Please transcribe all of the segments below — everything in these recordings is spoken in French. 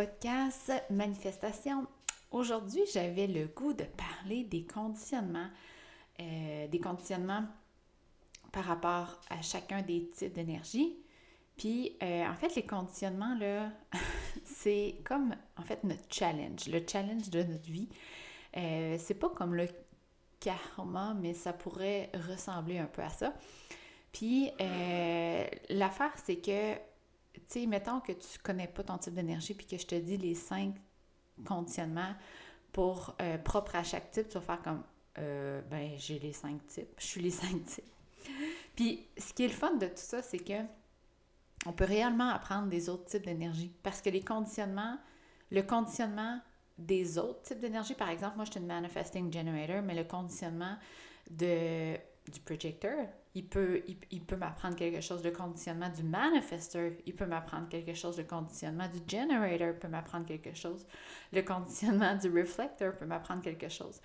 podcast Manifestation. Aujourd'hui, j'avais le goût de parler des conditionnements, euh, des conditionnements par rapport à chacun des types d'énergie. Puis, euh, en fait, les conditionnements, là, c'est comme, en fait, notre challenge, le challenge de notre vie. Euh, c'est pas comme le karma, mais ça pourrait ressembler un peu à ça. Puis, l'affaire, c'est que tu sais, mettons que tu connais pas ton type d'énergie puis que je te dis les cinq conditionnements pour euh, propres à chaque type, tu vas faire comme euh, ben j'ai les cinq types, je suis les cinq types. Puis ce qui est le fun de tout ça, c'est que on peut réellement apprendre des autres types d'énergie parce que les conditionnements, le conditionnement des autres types d'énergie, par exemple, moi je suis une manifesting generator, mais le conditionnement de du projecteur, il peut, il, peut m'apprendre quelque chose de conditionnement du manifesteur, il peut m'apprendre quelque chose de conditionnement du generator, peut m'apprendre quelque chose, le conditionnement du reflector peut m'apprendre quelque chose.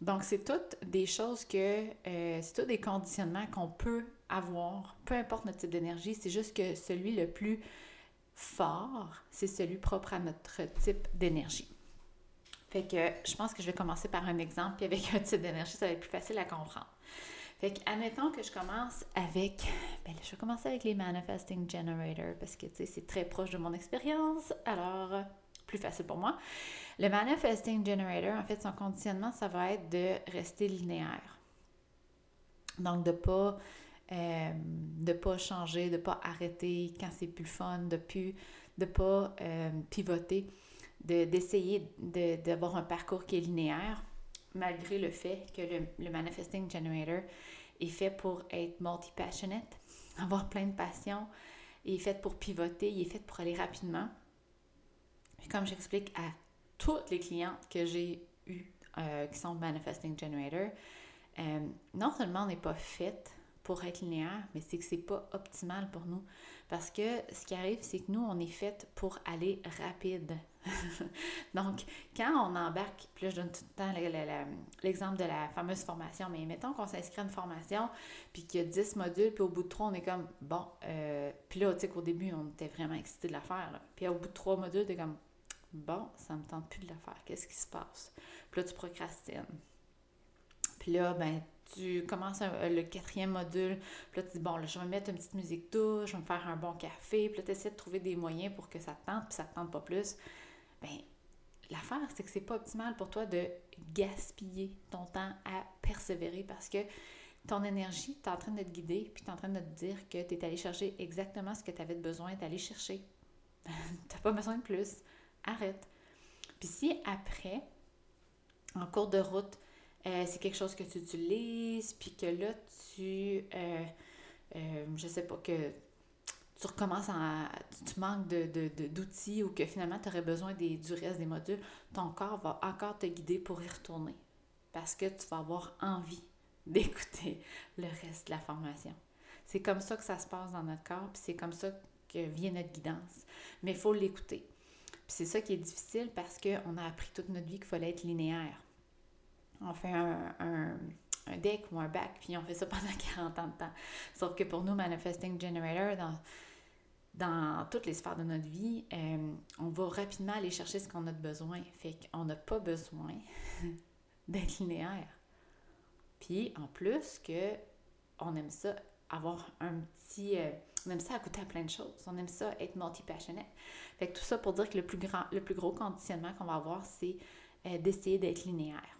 Donc, c'est toutes des choses que, euh, c'est tous des conditionnements qu'on peut avoir, peu importe notre type d'énergie, c'est juste que celui le plus fort, c'est celui propre à notre type d'énergie. Fait que je pense que je vais commencer par un exemple, puis avec un type d'énergie, ça va être plus facile à comprendre. Fait que, admettons que je commence avec, ben je vais commencer avec les Manifesting Generator parce que, tu sais, c'est très proche de mon expérience, alors plus facile pour moi. Le Manifesting Generator, en fait, son conditionnement, ça va être de rester linéaire. Donc, de pas, euh, de pas changer, de pas arrêter quand c'est plus fun, de plus, de pas euh, pivoter, d'essayer d'avoir un parcours qui est linéaire malgré le fait que le, Manifesting Generator est fait pour être multi-passionate, avoir plein de passion, il est fait pour pivoter, il est fait pour aller rapidement. comme j'explique à toutes les clientes que j'ai eues euh, qui sont Manifesting Generator, euh, non seulement on n'est pas fait pour être linéaire, mais c'est que c'est pas optimal pour nous. Parce que ce qui arrive, c'est que nous, on est fait pour aller rapide. Donc, quand on embarque, puis là, je donne tout le temps l'exemple de la fameuse formation, mais mettons qu'on s'inscrit à une formation, puis qu'il y a 10 modules, puis au bout de 3, on est comme, bon, euh, puis là, tu sais qu'au début, on était vraiment excité de la faire, puis au bout de 3 modules, tu es comme, bon, ça me tente plus de la faire, qu'est-ce qui se passe? Puis là, tu procrastines. Puis là, ben, tu commences le quatrième module, puis là, tu dis, bon, là, je vais mettre une petite musique douce, je vais me faire un bon café, puis là, tu essaies de trouver des moyens pour que ça te tente, puis ça te tente pas plus. Bien, l'affaire, c'est que c'est pas optimal pour toi de gaspiller ton temps à persévérer parce que ton énergie, tu es en train de te guider, puis tu es en train de te dire que tu es allé chercher exactement ce que tu avais besoin d'aller chercher. tu pas besoin de plus. Arrête. Puis si après, en cours de route, euh, c'est quelque chose que tu utilises, puis que là, tu, euh, euh, je sais pas, que tu recommences à. Tu, manques d'outils de, ou que finalement tu aurais besoin des, du reste des modules, ton corps va encore te guider pour y retourner. Parce que tu vas avoir envie d'écouter le reste de la formation. C'est comme ça que ça se passe dans notre corps, puis c'est comme ça que vient notre guidance. Mais il faut l'écouter. Puis c'est ça qui est difficile parce qu'on a appris toute notre vie qu'il fallait être linéaire on fait un, deck ou un bac, puis on fait ça pendant 40 ans de temps. Sauf que pour nous, Manifesting Generator, dans, dans toutes les sphères de notre vie, euh, on va rapidement aller chercher ce qu'on a besoin. Fait qu'on n'a pas besoin d'être linéaire. Puis en plus que on aime ça avoir un petit euh, on aime ça goûter à plein de choses. On aime ça être multi-passionate. Fait que tout ça pour dire que le plus grand, le plus gros conditionnement qu'on va avoir, c'est euh, d'essayer d'être linéaire.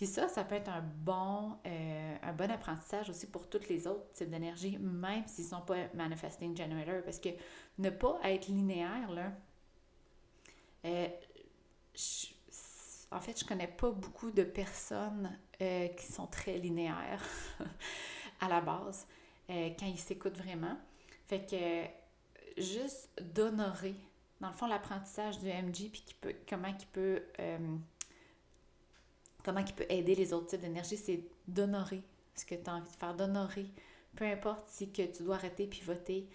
Puis ça, ça peut être un bon, euh, un bon apprentissage aussi pour tous les autres types d'énergie, même s'ils ne sont pas manifesting generator, parce que ne pas être linéaire, là, euh, en fait, je connais pas beaucoup de personnes euh, qui sont très linéaires à la base, quand ils s'écoutent vraiment. Fait que juste d'honorer, dans le fond, l'apprentissage du MG, puis comment il peut comment il peut aider les autres types d'énergie, c'est d'honorer ce que tu as envie de faire, d'honorer. Peu importe si que tu dois arrêter, pivoter.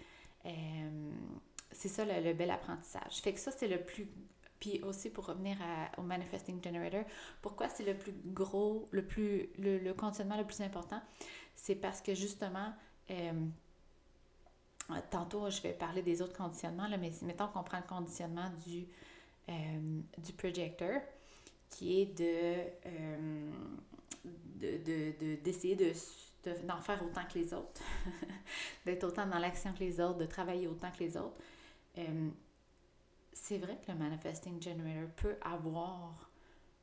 Euh, c'est ça le, bel apprentissage. Fait que ça, c'est le plus. Puis aussi pour revenir au Manifesting Generator, pourquoi c'est le plus gros, le plus le, conditionnement le plus important? C'est parce que justement, euh, tantôt, je vais parler des autres conditionnements, mais mettons qu'on prend le conditionnement du, du projecteur, qui est de, d'essayer de, d'en faire autant que les autres, d'être autant dans l'action que les autres, de travailler autant que les autres. c'est vrai que le Manifesting Generator peut avoir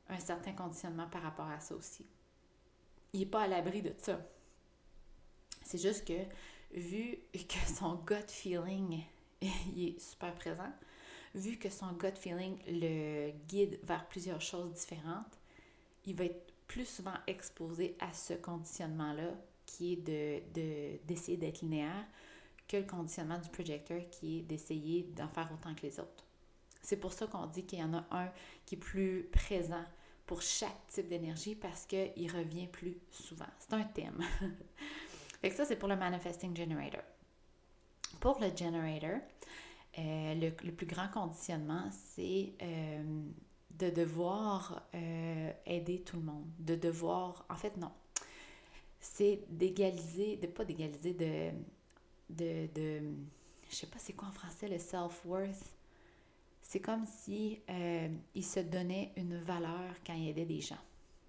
un certain conditionnement par rapport à ça aussi. Il n'est pas à l'abri de ça. C'est juste que, vu que son gut feeling il est super présent, vu que son gut feeling le guide vers plusieurs choses différentes, il va être plus souvent exposé à ce conditionnement-là qui est de, d'essayer d'être linéaire que le conditionnement du projecteur qui est d'essayer d'en faire autant que les autres. C'est pour ça qu'on dit qu'il y en a un qui est plus présent pour chaque type d'énergie parce qu'il revient plus souvent. C'est un thème. fait ça, c'est pour le Manifesting Generator. Pour le Generator, euh, le, plus grand conditionnement, c'est euh, de devoir euh, aider tout le monde, de devoir, en fait non, c'est d'égaliser, de pas d'égaliser, de, de, de, je sais pas c'est quoi en français le self-worth, c'est comme si il se donnait une valeur quand il aidait des gens.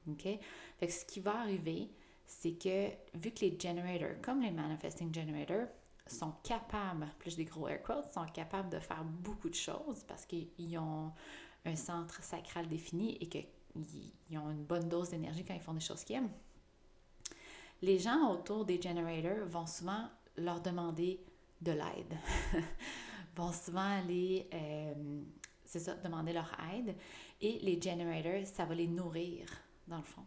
OK? Fait que ce qui va arriver, c'est que vu que les generators, comme les manifesting generators, sont capables, plus des gros air quotes, sont capables de faire beaucoup de choses parce qu'ils ont un centre sacral défini et qu'ils ont une bonne dose d'énergie quand ils font des choses qu'ils aiment. Les gens autour des generators vont souvent leur demander de l'aide. vont souvent aller, euh, c'est ça, demander leur aide. Et les generators, ça va les nourrir, dans le fond.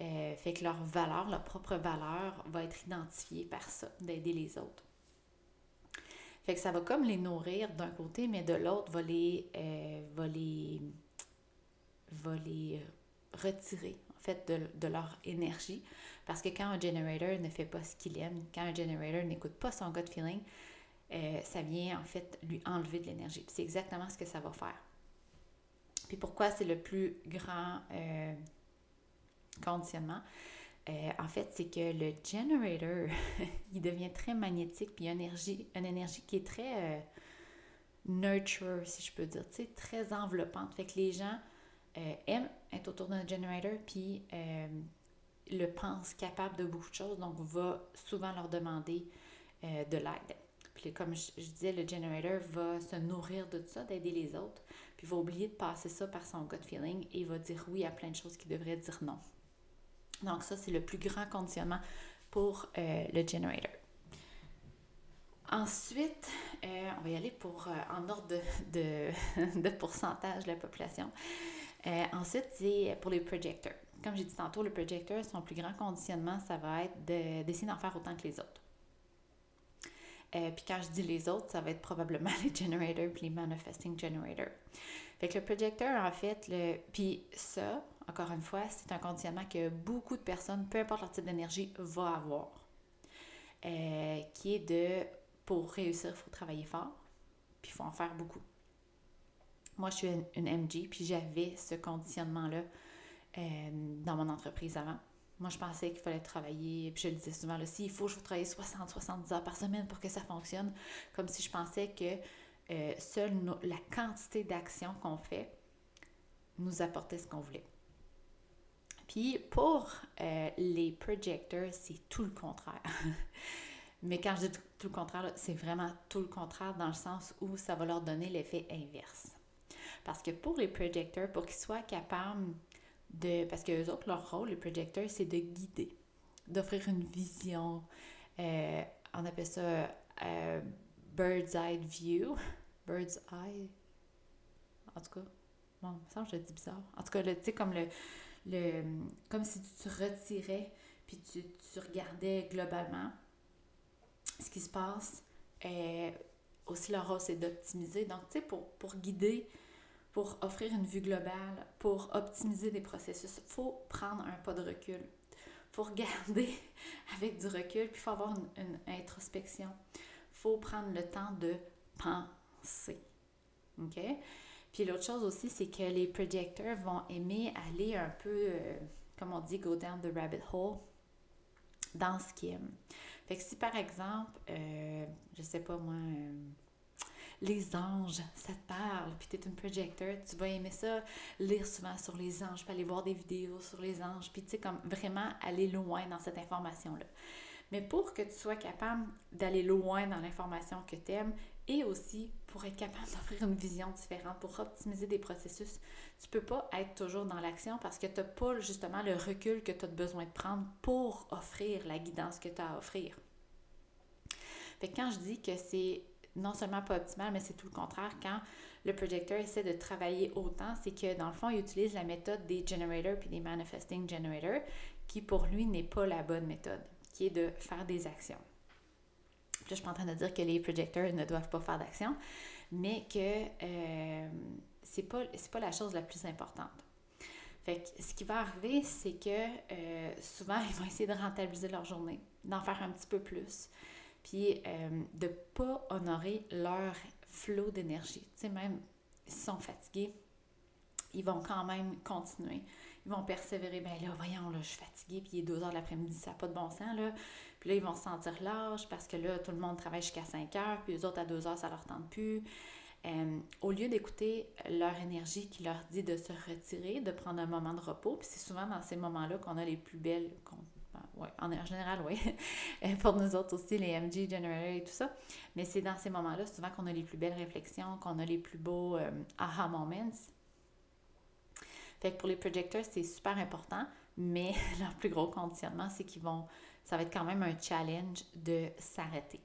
Euh, fait que leur valeur, leur propre valeur, va être identifiée par ça, d'aider les autres. Fait que ça va comme les nourrir d'un côté, mais de l'autre, va les, euh, va les, va les retirer, en fait, de, de, leur énergie. Parce que quand un generator ne fait pas ce qu'il aime, quand un generator n'écoute pas son gut feeling, euh, ça vient en fait lui enlever de l'énergie. C'est exactement ce que ça va faire. Puis pourquoi c'est le plus grand euh, conditionnement? Euh, en fait, c'est que le generator, il devient très magnétique, puis une énergie, une énergie qui est très nurture, si je peux dire, très enveloppante. Fait que les gens aiment être autour d'un generator, puis le pensent capable de beaucoup de choses, donc va souvent leur demander de l'aide comme je, disais, le generator va se nourrir de tout ça, d'aider les autres, puis va oublier de passer ça par son gut feeling et va dire oui à plein de choses qu'il devrait dire non. Donc ça, c'est le plus grand conditionnement pour euh, le generator. Ensuite, euh, on va y aller pour, euh, en ordre de, de, pourcentage de la population. ensuite, c'est pour les projecteurs. Comme j'ai dit tantôt, le projecteur, son plus grand conditionnement, ça va être d'essayer d'en faire autant que les autres. Puis quand je dis les autres, ça va être probablement les generators puis les manifesting generators. Fait que le projecteur, en fait, le... puis ça, encore une fois, c'est un conditionnement que beaucoup de personnes, peu importe leur type d'énergie, vont avoir. Euh, qui est de, pour réussir, il faut travailler fort, puis il faut en faire beaucoup. Moi, je suis une, MG, puis j'avais ce conditionnement-là euh, dans mon entreprise avant. Moi, je pensais qu'il fallait travailler, puis je le disais souvent, là, il faut, je faut travailler 60-70 heures par semaine pour que ça fonctionne, comme si je pensais que euh, seule la quantité d'actions qu'on fait nous apportait ce qu'on voulait. Puis pour euh, les projectors, c'est tout le contraire. Mais quand je dis tout, le contraire, c'est vraiment tout le contraire dans le sens où ça va leur donner l'effet inverse. Parce que pour les projecteurs, pour qu'ils soient capables parce que eux autres, leur rôle, les projecteurs, c'est de guider, d'offrir une vision. Euh, on appelle ça euh, bird's eye view. Bird's eye? En tout cas, bon, ça, je le dis bizarre. En tout cas, tu sais, comme le, le. Comme si tu te retirais, puis tu, tu regardais globalement ce qui se passe. Euh, aussi, leur rôle, c'est d'optimiser. Donc, tu sais, pour, pour guider pour offrir une vue globale, pour optimiser des processus, il faut prendre un pas de recul. Il faut regarder avec du recul, puis il faut avoir une, introspection. Il faut prendre le temps de penser. OK? Puis l'autre chose aussi, c'est que les projecteurs vont aimer aller un peu, euh, comme on dit, go down the rabbit hole. dans ce qu'ils aiment. Fait que si par exemple, euh, je sais pas moi, euh, les anges, ça te parle, puis tu es une projecteur, tu vas aimer ça, lire souvent sur les anges, puis aller voir des vidéos sur les anges, puis tu sais, comme vraiment aller loin dans cette information-là. Mais pour que tu sois capable d'aller loin dans l'information que tu aimes et aussi pour être capable d'offrir une vision différente, pour optimiser des processus, tu peux pas être toujours dans l'action parce que tu n'as pas justement le recul que tu as besoin de prendre pour offrir la guidance que tu as à offrir. Fait que quand je dis que c'est non seulement pas optimal, mais c'est tout le contraire. Quand le projecteur essaie de travailler autant, c'est que dans le fond, il utilise la méthode des generators puis des manifesting generators, qui pour lui n'est pas la bonne méthode, qui est de faire des actions. Là, je suis pas en train de dire que les projecteurs ne doivent pas faire d'action, mais que euh, c'est pas, pas la chose la plus importante. Fait que ce qui va arriver, c'est que euh, souvent, ils vont essayer de rentabiliser leur journée, d'en faire un petit peu plus, puis euh, de pas honorer leur flot d'énergie. Tu sais, même s'ils sont fatigués, ils vont quand même continuer. Ils vont persévérer. Ben là, voyons, là, je suis fatiguée, puis il est 2 heures de l'après-midi, ça n'a pas de bon sens, là. Puis là, ils vont se sentir larges parce que là, tout le monde travaille jusqu'à 5 heures, puis les autres, à 2 heures, ça leur tente plus. Euh, au lieu d'écouter leur énergie qui leur dit de se retirer, de prendre un moment de repos, puis c'est souvent dans ces moments-là qu'on a les plus belles, ouais, en général, oui. pour nous autres aussi, les MG Generator et tout ça. Mais c'est dans ces moments-là, souvent, qu'on a les plus belles réflexions, qu'on a les plus beaux euh, aha moments. Fait que pour les projecteurs, c'est super important, mais leur plus gros conditionnement, c'est qu'ils vont. Ça va être quand même un challenge de s'arrêter.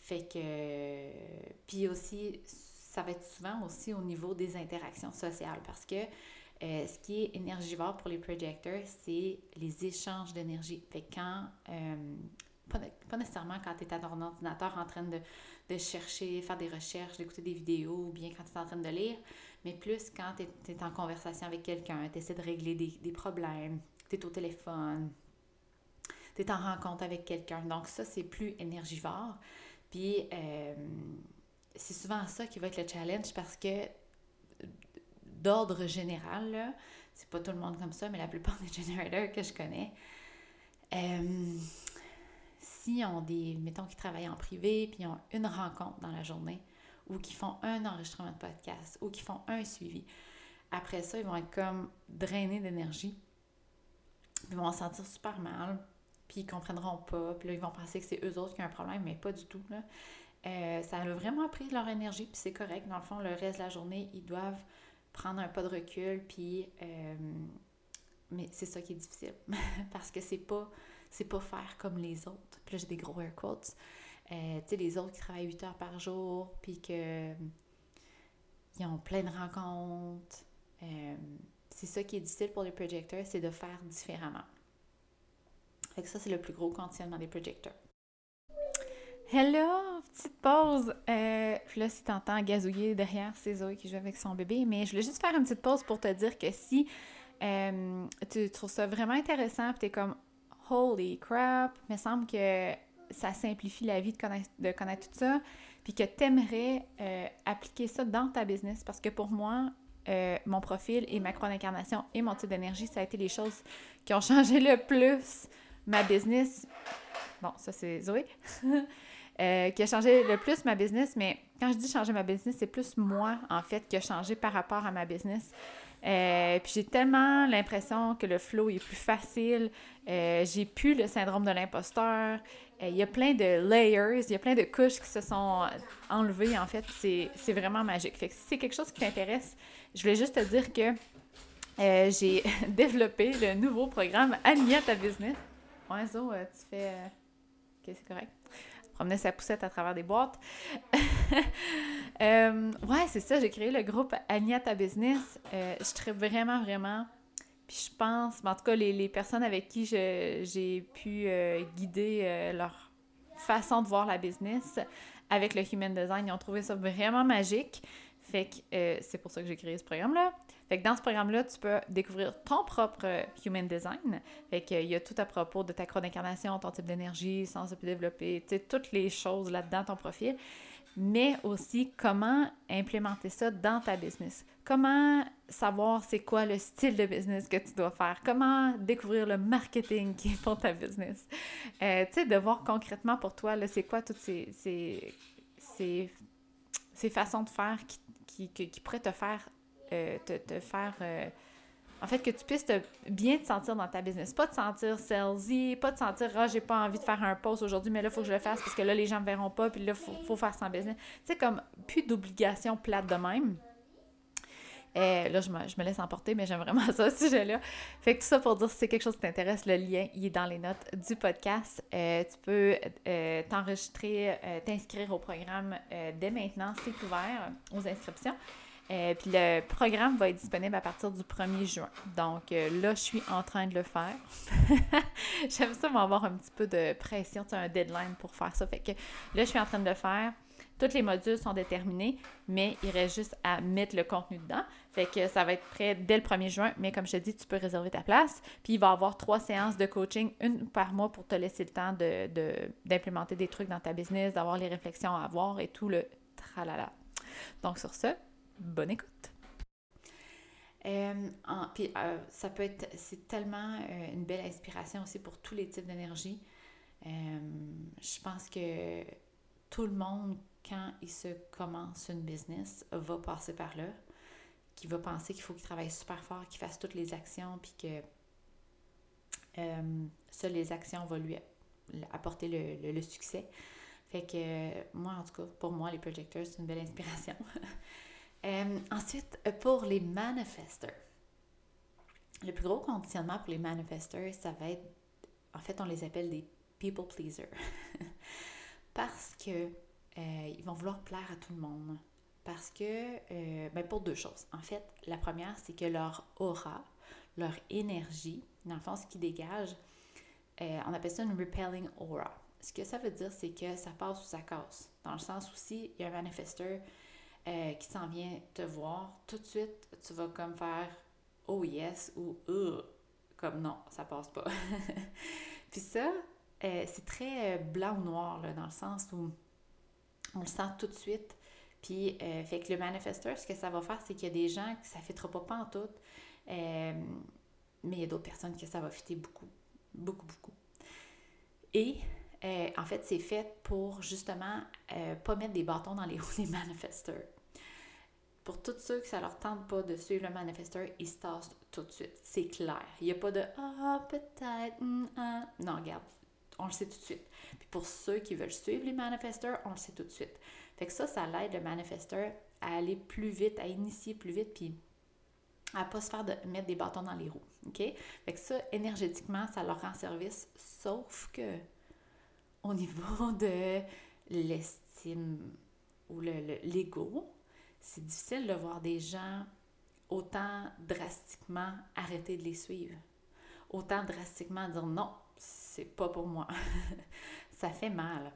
Fait que. Puis aussi, ça va être souvent aussi au niveau des interactions sociales parce que euh, ce qui est énergivore pour les projecteurs, c'est les échanges d'énergie. Fait quand, euh, pas, nécessairement quand tu es à ton ordinateur en train de, de, chercher, faire des recherches, d'écouter des vidéos, ou bien quand tu es en train de lire, mais plus quand tu es, en conversation avec quelqu'un, tu essaies de régler des, des problèmes, tu es au téléphone, tu es en rencontre avec quelqu'un. Donc ça, c'est plus énergivore. Puis euh, c'est souvent ça qui va être le challenge parce que d'ordre général, c'est pas tout le monde comme ça, mais la plupart des generators que je connais, euh, si ont des, mettons, qui travaillent en privé, puis ils ont une rencontre dans la journée, ou qui font un enregistrement de podcast, ou qui font un suivi, après ça, ils vont être comme drainés d'énergie. Ils vont se sentir super mal, puis ils comprendront pas, puis là, ils vont penser que c'est eux autres qui ont un problème, mais pas du tout, là. Euh, ça a vraiment pris leur énergie, puis c'est correct. Dans le fond, le reste de la journée, ils doivent prendre un pas de recul, puis... Euh, mais c'est ça qui est difficile, parce que c'est pas, pas faire comme les autres. Puis là, j'ai des gros air quotes. Euh, tu sais, les autres qui travaillent 8 heures par jour, puis que ils ont plein de rencontres. C'est ça qui est difficile pour les projecteurs, c'est de faire différemment. Fait que ça, c'est le plus gros conditionnement des projecteurs. Hello, petite pause. Euh, puis là, si t'entends gazouiller derrière, c'est Zoé qui joue avec son bébé. Mais je voulais juste faire une petite pause pour te dire que si euh, tu trouves ça vraiment intéressant, puis t'es comme holy crap, me semble que ça simplifie la vie de connaître, de connaître tout ça, puis que t'aimerais euh, appliquer ça dans ta business. Parce que pour moi, euh, mon profil et ma croix d'incarnation et mon type d'énergie, ça a été les choses qui ont changé le plus ma business. Bon, ça c'est Zoé. Euh, qui a changé le plus ma business, mais quand je dis changer ma business, c'est plus moi, en fait, qui a changé par rapport à ma business. Euh, puis j'ai tellement l'impression que le flow est plus facile. Euh, j'ai plus le syndrome de l'imposteur. Il y a plein de layers, il y a plein de couches qui se sont enlevées, en fait. C'est vraiment magique. Fait que si c'est quelque chose qui t'intéresse, je voulais juste te dire que j'ai développé le nouveau programme Alia ta business. Ouais, Zo, tu fais... Ok, c'est correct promenait sa poussette à travers des boîtes. euh, ouais, c'est ça, j'ai créé le groupe Ania ta business. Euh, je traite vraiment, vraiment. Puis je pense, en tout cas, les, les personnes avec qui j'ai pu euh, guider euh, leur façon de voir la business avec le Human Design, ils ont trouvé ça vraiment magique. Fait que c'est pour ça que j'ai créé ce programme-là. Fait que dans ce programme-là, tu peux découvrir ton propre Human Design. Fait qu'il y a tout à propos de ta chrono d'incarnation, ton type d'énergie, sens de développer, tu toutes les choses là-dedans, ton profil mais aussi comment implémenter ça dans ta business? Comment savoir c'est quoi le style de business que tu dois faire? Comment découvrir le marketing qui est pour ta business? Euh, tu sais, de voir concrètement pour toi, c'est quoi toutes ces, ces, ces, façons de faire qui, qui, qui, pourraient te faire, euh, te, te, faire euh, en fait, que tu puisses te, bien te sentir dans ta business. Pas te sentir salesy, pas te sentir, ah, j'ai pas envie de faire un post aujourd'hui, mais là, il faut que je le fasse parce que là, les gens me verront pas, puis là, il faut, faire sans business. Tu sais, comme plus d'obligations plates de même. Euh, là, je me, je me, laisse emporter, mais j'aime vraiment ça, ce sujet-là. Fait que tout ça pour dire, si c'est quelque chose qui t'intéresse, le lien, il est dans les notes du podcast. Euh, tu peux t'enregistrer, t'inscrire au programme dès maintenant. C'est ouvert aux inscriptions. Euh, puis le programme va être disponible à partir du 1er juin. Donc euh, là, je suis en train de le faire. J'aime ça avoir un petit peu de pression, tu un deadline pour faire ça. Fait que là, je suis en train de le faire. Tous les modules sont déterminés, mais il reste juste à mettre le contenu dedans. Fait que ça va être prêt dès le 1er juin, mais comme je te dis, tu peux réserver ta place. Puis il va y avoir trois séances de coaching, une par mois pour te laisser le temps d'implémenter de, des trucs dans ta business, d'avoir les réflexions à avoir et tout le tralala. Donc sur ce, bonne écoute. Euh, puis euh, ça peut être, c'est tellement euh, une belle inspiration aussi pour tous les types d'énergie. je pense que tout le monde, quand il se commence une business, va passer par là, qui va penser qu'il faut qu'il travaille super fort, qu'il fasse toutes les actions, puis que ça, les actions vont lui apporter le succès. Fait que moi, en tout cas, pour moi, les projecteurs, c'est une belle inspiration. Euh, ensuite, pour les manifestors. Le plus gros conditionnement pour les manifestors, ça va être, en fait, on les appelle des people pleasers. Parce que euh, ils vont vouloir plaire à tout le monde. Parce que, euh, ben pour deux choses. En fait, la première, c'est que leur aura, leur énergie, dans le fond, ce qui dégage, on appelle ça une repelling aura. Ce que ça veut dire, c'est que ça passe ou ça casse. Dans le sens où si il y a un manifesteur euh, qui s'en vient te voir, tout de suite, tu vas comme faire oh yes ou euh, comme non, ça passe pas. Puis ça, euh, c'est très blanc ou noir, là, dans le sens où on le sent tout de suite. Puis, fait que le manifesteur, ce que ça va faire, c'est qu'il y a des gens que ça ne fitera pas, pas en tout, mais il y a d'autres personnes que ça va fitter beaucoup, beaucoup, beaucoup. Et en fait, c'est fait pour justement pas mettre des bâtons dans les roues des manifesteurs. Pour tous ceux que ça leur tente pas de suivre le manifesteur, ils se tassent tout de suite. C'est clair. Il n'y a pas de Ah, peut-être. Hmm, ah. Non, regarde, on le sait tout de suite. Puis pour ceux qui veulent suivre les manifesteurs, on le sait tout de suite. Fait que ça, ça l'aide le manifesteur à aller plus vite, à initier plus vite, puis à pas se faire de, mettre des bâtons dans les roues. OK? Fait que ça, énergétiquement, ça leur rend service, sauf que au niveau de l'estime ou l'ego, le, c'est difficile de voir des gens autant drastiquement arrêter de les suivre. Autant drastiquement dire non, c'est pas pour moi. ça fait mal.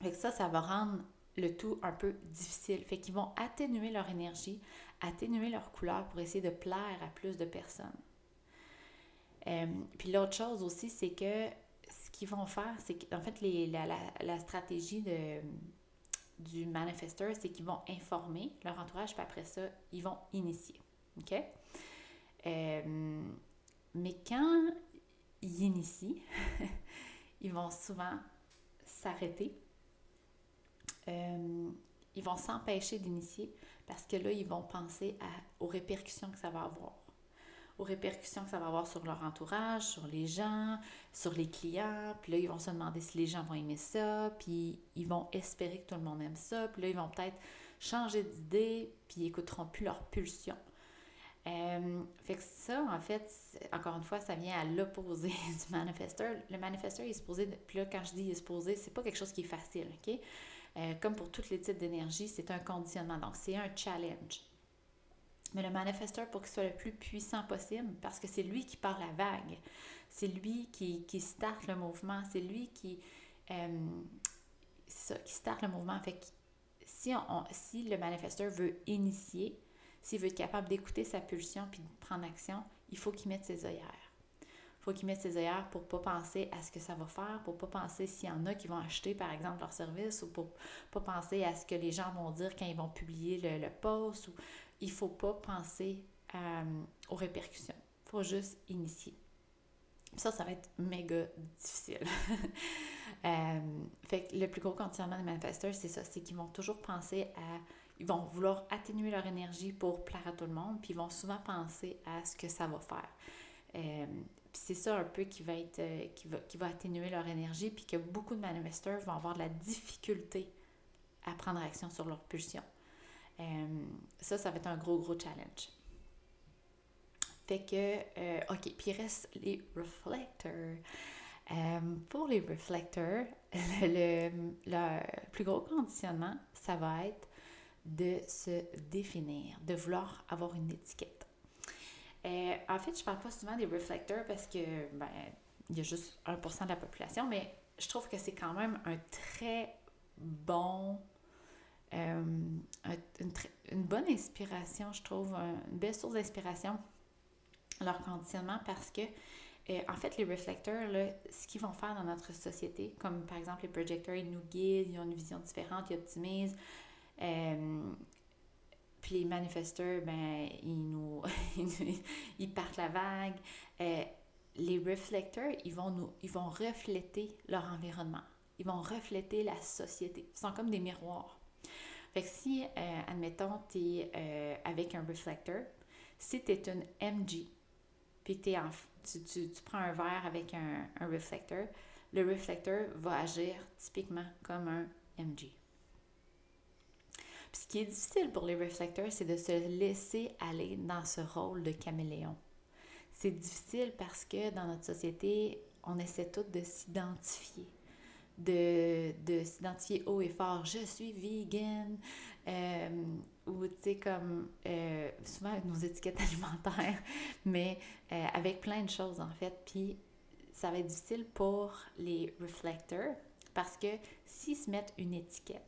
Fait ça, ça va rendre le tout un peu difficile. Fait qu'ils vont atténuer leur énergie, atténuer leur couleur pour essayer de plaire à plus de personnes. Euh, puis l'autre chose aussi, c'est que ce qu'ils vont faire, c'est qu'en fait, les, la, stratégie de, du manifesteur, c'est qu'ils vont informer leur entourage, puis après ça, ils vont initier. OK? Euh, mais quand ils initient, ils vont souvent s'arrêter. Euh, ils vont s'empêcher d'initier parce que là, ils vont penser aux répercussions que ça va avoir répercussions que ça va avoir sur leur entourage, sur les gens, sur les clients. Puis là, ils vont se demander si les gens vont aimer ça, puis ils vont espérer que tout le monde aime ça. Puis là, ils vont peut-être changer d'idée, puis ils n'écouteront plus leur pulsion. Euh, fait que ça, en fait, encore une fois, ça vient à l'opposé du manifesteur. Le manifesteur, il est supposé, puis là, quand je dis il est supposé, c'est pas quelque chose qui est facile, OK? Euh, comme pour tous les types d'énergie, c'est un conditionnement. Donc, c'est un challenge. Mais le manifesteur, pour qu'il soit le plus puissant possible, parce que c'est lui qui part la vague, c'est lui qui, qui starte le mouvement, c'est lui qui, euh, qui starte le mouvement. Fait si, on, si le manifesteur veut initier, s'il veut être capable d'écouter sa pulsion puis de prendre action, il faut qu'il mette ses œillères. Il faut qu'il mette ses œillères pour pas penser à ce que ça va faire, pour pas penser s'il y en a qui vont acheter, par exemple, leur service, ou pour pas penser à ce que les gens vont dire quand ils vont publier le, post. Ou... Il faut pas penser euh, aux répercussions. Il faut juste initier. Ça, ça va être méga difficile. Euh, fait que le plus gros conditionnement des manifesteurs, c'est ça, c'est qu'ils vont toujours penser à ils vont vouloir atténuer leur énergie pour plaire à tout le monde, puis ils vont souvent penser à ce que ça va faire. Euh, puis c'est ça un peu qui va être qui, va, qui va atténuer leur énergie, puis que beaucoup de manifesteurs vont avoir de la difficulté à prendre action sur leur pulsion. Ça, ça va être un gros, gros challenge. Fait que, OK, puis il reste les reflectors. Euh, pour les reflecteurs, le, plus gros conditionnement, ça va être de se définir, de vouloir avoir une étiquette. Euh, en fait, je parle pas souvent des reflecteurs parce que ben, il y a juste 1% de la population, mais je trouve que c'est quand même un très bon, euh, une, bonne inspiration, je trouve, une belle source d'inspiration, leur conditionnement, parce que euh, en fait, les réflecteurs, ce qu'ils vont faire dans notre société, comme par exemple les projecteurs, ils nous guident, ils ont une vision différente, ils optimisent. Euh, puis les manifesteurs, ben, ils nous ils partent la vague. Les réflecteurs, ils vont nous ils vont refléter leur environnement. Ils vont refléter la société. Ils sont comme des miroirs. Fait que si, admettons, tu es avec un réflecteur, si tu es une MG, puis tu en tu, tu, prends un verre avec un, un réflecteur, le réflecteur va agir typiquement comme un MG. Puis ce qui est difficile pour les réflecteurs, c'est de se laisser aller dans ce rôle de caméléon. C'est difficile parce que dans notre société, on essaie tous de s'identifier de, de s'identifier haut et fort, je suis vegan, euh, ou tu sais, comme euh, souvent avec nos étiquettes alimentaires, mais euh, avec plein de choses en fait. Puis ça va être difficile pour les reflecteurs parce que s'ils se mettent une étiquette,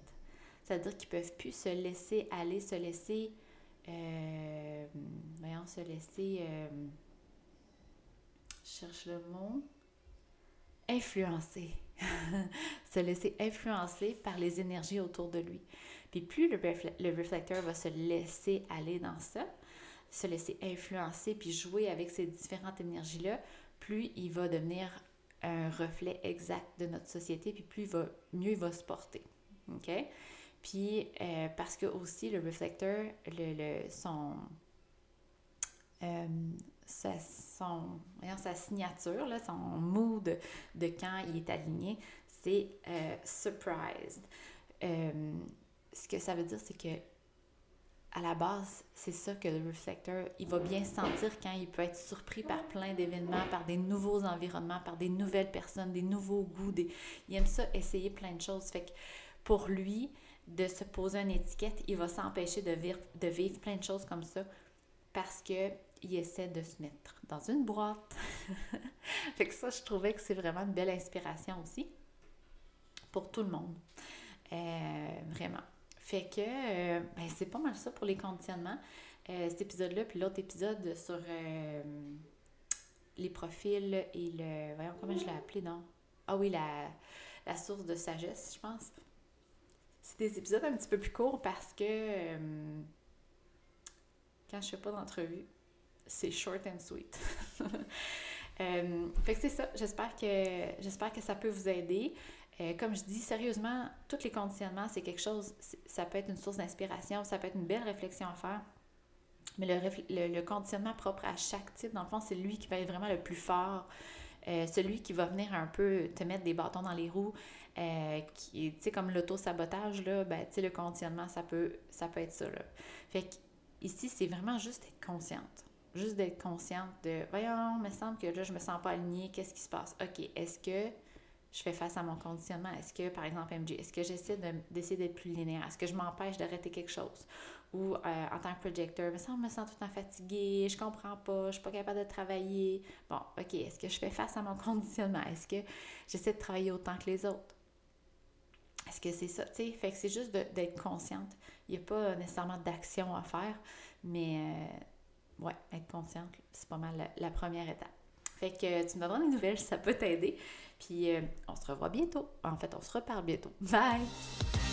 c'est-à-dire qu'ils peuvent plus se laisser aller, se laisser, voyons, se laisser, je cherche le mot, influencer se laisser influencer par les énergies autour de lui. Puis plus le, le réflecteur va se laisser aller dans ça, se laisser influencer puis jouer avec ces différentes énergies-là, plus il va devenir un reflet exact de notre société, puis plus va, mieux il va se porter. OK? Puis, euh, parce que aussi, le réflecteur, le, le son, euh, sa, son, sa signature, là, son mood de quand il est aligné, c'est euh, surprised. Euh, ce que ça veut dire, c'est que à la base, c'est ça que le reflecteur, il va bien sentir quand il peut être surpris par plein d'événements, par des nouveaux environnements, par des nouvelles personnes, des nouveaux goûts. Il aime ça, essayer plein de choses. Fait que pour lui, de se poser une étiquette, il va s'empêcher de vivre plein de choses comme ça parce que il essaie de se mettre dans une boîte. fait que ça, je trouvais que c'est vraiment une belle inspiration aussi pour tout le monde. Euh, vraiment. Fait que euh, ben, c'est pas mal ça pour les conditionnements. Euh, cet épisode-là, puis l'autre épisode sur les profils et le. Voyons comment je l'ai appelé, non? Ah oui, la, la source de sagesse, je pense. C'est des épisodes un petit peu plus courts parce que quand je fais pas d'entrevue, c'est short and sweet. euh, fait que c'est ça. J'espère que, j'espère que ça peut vous aider. Euh, comme je dis, sérieusement, tous les conditionnements, c'est quelque chose, ça peut être une source d'inspiration, ça peut être une belle réflexion à faire. Mais le, le, conditionnement propre à chaque type, dans le fond, c'est lui qui va être vraiment le plus fort. Euh, celui qui va venir un peu te mettre des bâtons dans les roues, qui, tu sais, comme l'auto-sabotage, là, ben, tu sais, le conditionnement, ça peut, ça peut être ça, là. Fait que, ici, c'est vraiment juste être consciente juste d'être consciente de voyons, il me semble que là, je me sens pas alignée, qu'est-ce qui se passe? OK, est-ce que je fais face à mon conditionnement? Est-ce que, par exemple, MJ, est-ce que j'essaie d'essayer d'être plus linéaire? Est-ce que je m'empêche d'arrêter quelque chose? Ou euh, en tant que projecteur, me semble, je me sens tout le temps fatiguée, je comprends pas, je suis pas capable de travailler. Bon, OK, est-ce que je fais face à mon conditionnement? Est-ce que j'essaie de travailler autant que les autres? Parce que c'est ça, sais? Fait que c'est juste d'être consciente. Il n'y a pas nécessairement d'action à faire, mais euh, ouais, être consciente, c'est pas mal la, première étape. Fait que tu me donneras des nouvelles ça peut t'aider. Puis on se revoit bientôt. En fait, on se reparle bientôt. Bye!